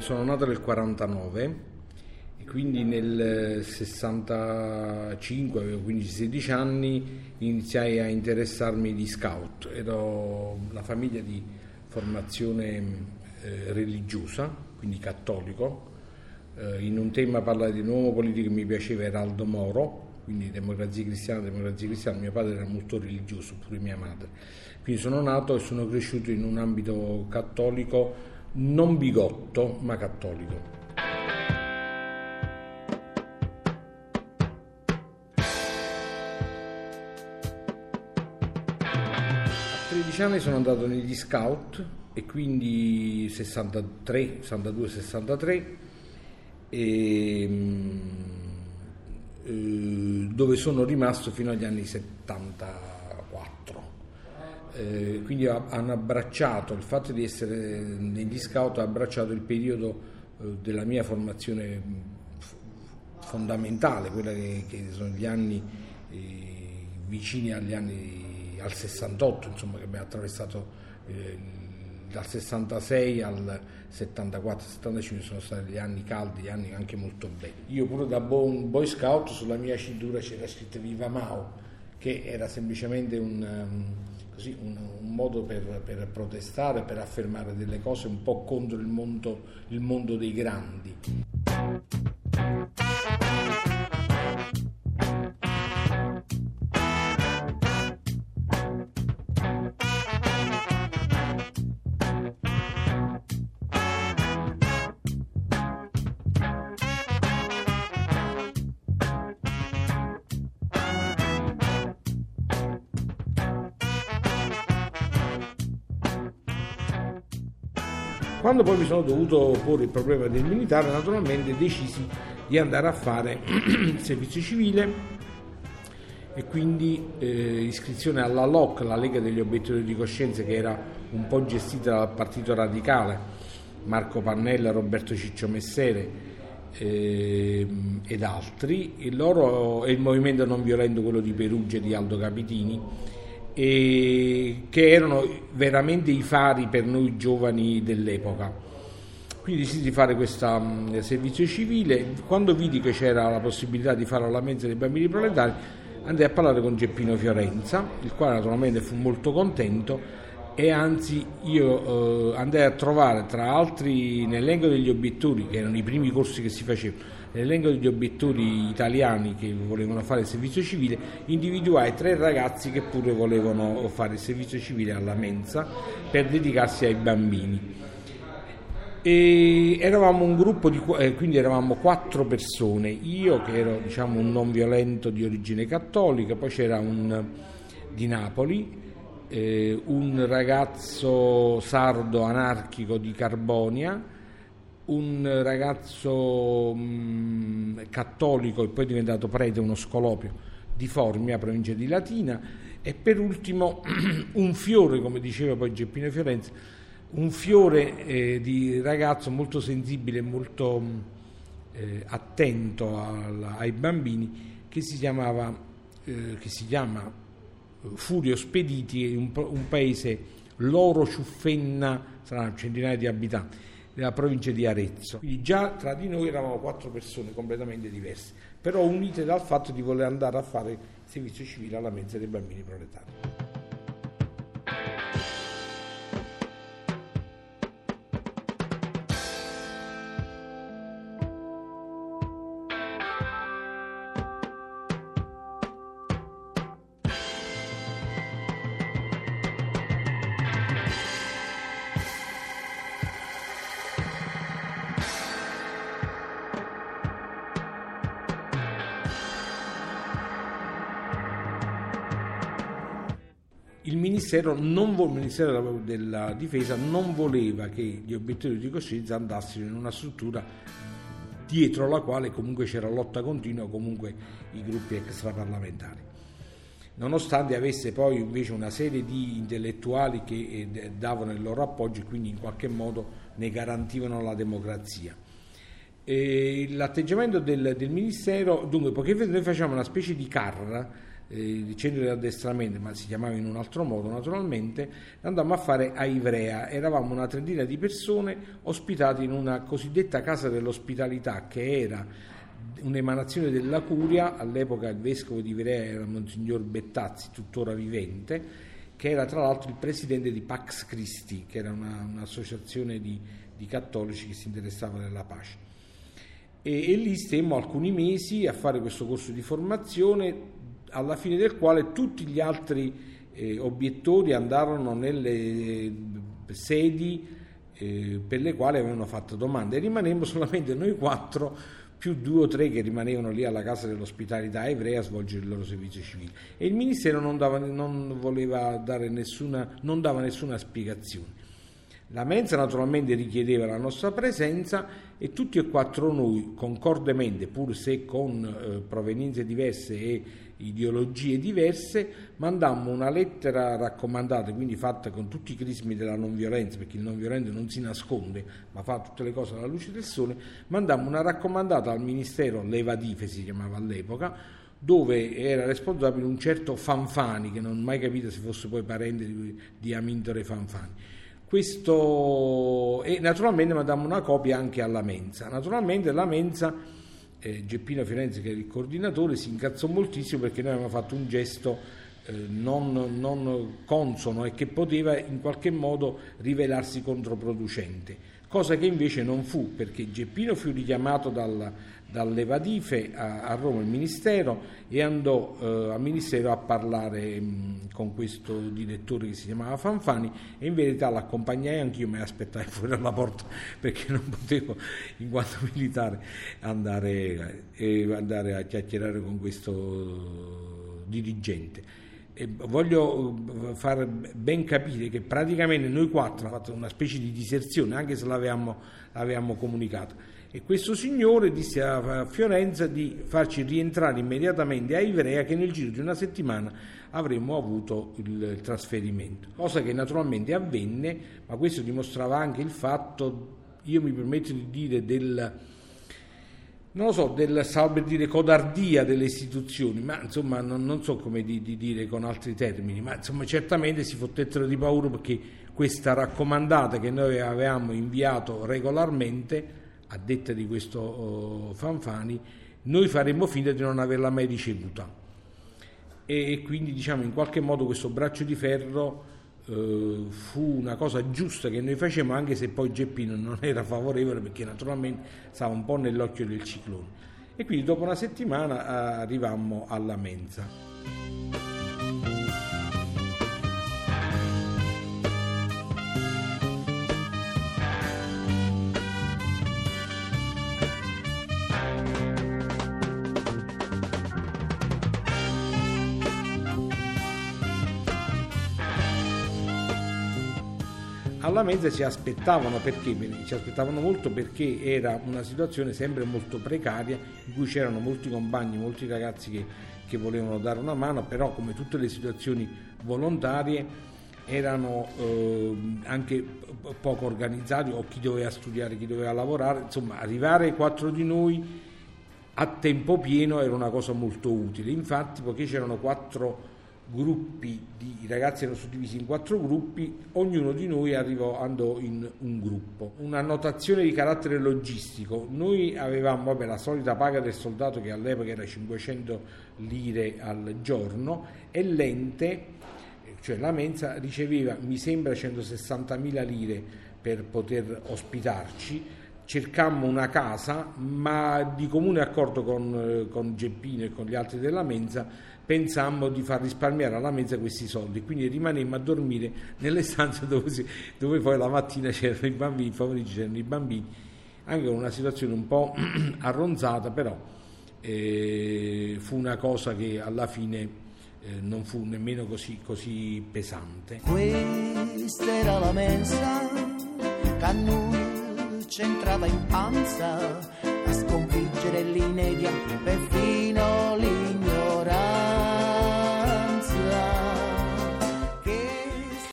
sono nato nel 49 e quindi nel 65, avevo 15-16 anni, iniziai a interessarmi di scout. Ero la famiglia di formazione eh, religiosa, quindi cattolico. Eh, in un tema parlare di nuovo politico che mi piaceva era Aldo Moro, quindi democrazia cristiana, democrazia cristiana, mio padre era molto religioso, pure mia madre. Quindi sono nato e sono cresciuto in un ambito cattolico, non bigotto, ma cattolico. A 13 anni sono andato negli scout e quindi 63, 62, 63 e, dove sono rimasto fino agli anni 74. Eh, quindi hanno abbracciato il fatto di essere negli scout, ha abbracciato il periodo eh, della mia formazione fondamentale, quella che, che sono gli anni eh, vicini agli anni al 68, insomma, che abbiamo attraversato eh, dal 66 al 74-75 sono stati gli anni caldi, gli anni anche molto belli. Io pure da buon boy scout sulla mia cintura c'era scritto Viva Mao, che era semplicemente un, um, così, un, un modo per, per, protestare, per affermare delle cose un po' contro il mondo, il mondo dei grandi. Quando poi mi sono dovuto porre il problema del militare, naturalmente decisi di andare a fare il servizio civile e quindi eh, iscrizione alla LOC, la Lega degli Obiettivi di Coscienza, che era un po' gestita dal Partito Radicale, Marco Pannella, Roberto Ciccio Messere eh, ed altri, e loro e il movimento non violento, quello di Perugia di Aldo Capitini e che erano veramente i fari per noi giovani dell'epoca. Quindi decisi di fare questo um, servizio civile. Quando vidi che c'era la possibilità di fare la mensa dei bambini proletari, andai a parlare con Geppino Fiorenza, il quale naturalmente fu molto contento e anzi io eh, andai a trovare tra altri nell'elenco degli obiettori, che erano i primi corsi che si facevano, Nell'elenco degli obiettori italiani che volevano fare il servizio civile, individuai tre ragazzi che pure volevano fare il servizio civile alla mensa per dedicarsi ai bambini. E eravamo un gruppo di eh, quindi eravamo quattro persone, io che ero diciamo un non violento di origine cattolica, poi c'era un di Napoli, eh, un ragazzo sardo anarchico di Carbonia, un ragazzo mh, mm, cattolico e poi diventato prete, uno scolopio di Formia, provincia di Latina, e per ultimo un fiore, come diceva poi Geppino Fiorenza, un fiore eh, di ragazzo molto sensibile e molto mm, eh, attento al, ai bambini che si chiamava, eh, che si chiama eh, Furio Spediti, un, un paese loro ciuffenna, saranno centinaia di abitanti nella provincia di Arezzo. Quindi già tra di noi eravamo quattro persone completamente diverse, però unite dal fatto di voler andare a fare servizio civile alla mensa dei bambini proletari. Ministero, vo- il Ministero, della Difesa non voleva che gli obiettivi di coscienza andassero in una struttura dietro la quale comunque c'era lotta continua, comunque i gruppi extraparlamentari. Nonostante avesse poi invece una serie di intellettuali che eh, davano il loro appoggio e quindi in qualche modo ne garantivano la democrazia. E l'atteggiamento del, del Ministero, dunque, poiché noi facciamo una specie di carra il centro di addestramento, ma si chiamava in un altro modo naturalmente, andammo a fare a Ivrea. Eravamo una trentina di persone ospitate in una cosiddetta casa dell'ospitalità che era un'emanazione della curia, all'epoca il vescovo di Ivrea era Monsignor Bettazzi, tuttora vivente, che era tra l'altro il presidente di Pax Christi, che era una, un'associazione di, di, cattolici che si interessava della pace. E, e lì stemmo alcuni mesi a fare questo corso di formazione, alla fine del quale tutti gli altri eh, obiettori andarono nelle eh, sedi eh, per le quali avevano fatto domande e rimanemmo solamente noi quattro più due o tre che rimanevano lì alla casa dell'ospitalità ebrea a svolgere il loro servizio civile e il ministero non, dava, non dare nessuna, non dava nessuna spiegazione. La mensa naturalmente richiedeva la nostra presenza e tutti e quattro noi, concordemente, pur se con eh, provenienze diverse e ideologie diverse, mandammo una lettera raccomandata, quindi fatta con tutti i crismi della non violenza, perché il non violento non si nasconde, ma fa tutte le cose alla luce del sole, mandammo una raccomandata al Ministero Levadife, si chiamava all'epoca, dove era responsabile un certo Fanfani, che non ho mai capito se fosse poi parente di, di Amintore Fanfani. Questo, e naturalmente mandammo una copia anche alla Mensa. Naturalmente la Mensa eh, Geppino Firenze, che era il coordinatore, si incazzò moltissimo perché noi avevamo fatto un gesto eh, non, non, consono e che poteva in qualche modo rivelarsi controproducente, cosa che invece non fu perché Geppino fu richiamato dal, dall'Evadife a, a, Roma il Ministero e andò eh, al Ministero a parlare mh, con questo direttore che si chiamava Fanfani e in verità l'accompagnai anch'io mi aspettai fuori alla porta perché non potevo in quanto militare andare, eh, andare a chiacchierare con questo dirigente. E voglio eh, far ben capire che praticamente noi quattro abbiamo fatto una specie di diserzione anche se l'avevamo, l'avevamo comunicato. E questo signore disse a Fiorenza di farci rientrare immediatamente a Ivrea che nel giro di una settimana avremmo avuto il trasferimento, cosa che naturalmente avvenne, ma questo dimostrava anche il fatto, io mi permetto di dire, del, non lo so, del salve dire codardia delle istituzioni, ma insomma non, non so come di, di, dire con altri termini, ma insomma certamente si fottettero di paura perché questa raccomandata che noi avevamo inviato regolarmente a detta di questo oh, Fanfani, noi faremmo finta di non averla mai ricevuta. E, e quindi diciamo in qualche modo questo braccio di ferro eh, fu una cosa giusta che noi facemmo anche se poi Geppino non era favorevole perché naturalmente stava un po' nell'occhio del ciclone. E quindi dopo una settimana arrivammo alla mensa. Alla mensa ci aspettavano perché? Ci aspettavano molto perché era una situazione sempre molto precaria in cui c'erano molti compagni, molti ragazzi che, che volevano dare una mano, però come tutte le situazioni volontarie erano eh, anche poco organizzati o chi doveva studiare, chi doveva lavorare, insomma arrivare ai quattro di noi a tempo pieno era una cosa molto utile, infatti poiché c'erano quattro gruppi di i ragazzi erano suddivisi in quattro gruppi, ognuno di noi arrivò, andò in un gruppo. Una notazione di carattere logistico, noi avevamo vabbè, la solita paga del soldato che all'epoca era 500 lire al giorno e l'ente, cioè la mensa, riceveva mi sembra 160.000 lire per poter ospitarci, cercammo una casa, ma di comune accordo con, con Geppino e con gli altri della mensa pensammo di far risparmiare alla mezza questi soldi, quindi rimanemmo a dormire nelle stanze dove, si, dove poi la mattina c'erano i bambini, il pomeriggio c'erano i bambini, anche con una situazione un po' arronzata, però eh, fu una cosa che alla fine eh, non fu nemmeno così, così pesante. Questa era la mensa che a noi c'entrava in panza a sconfiggere l'inedia perfino lì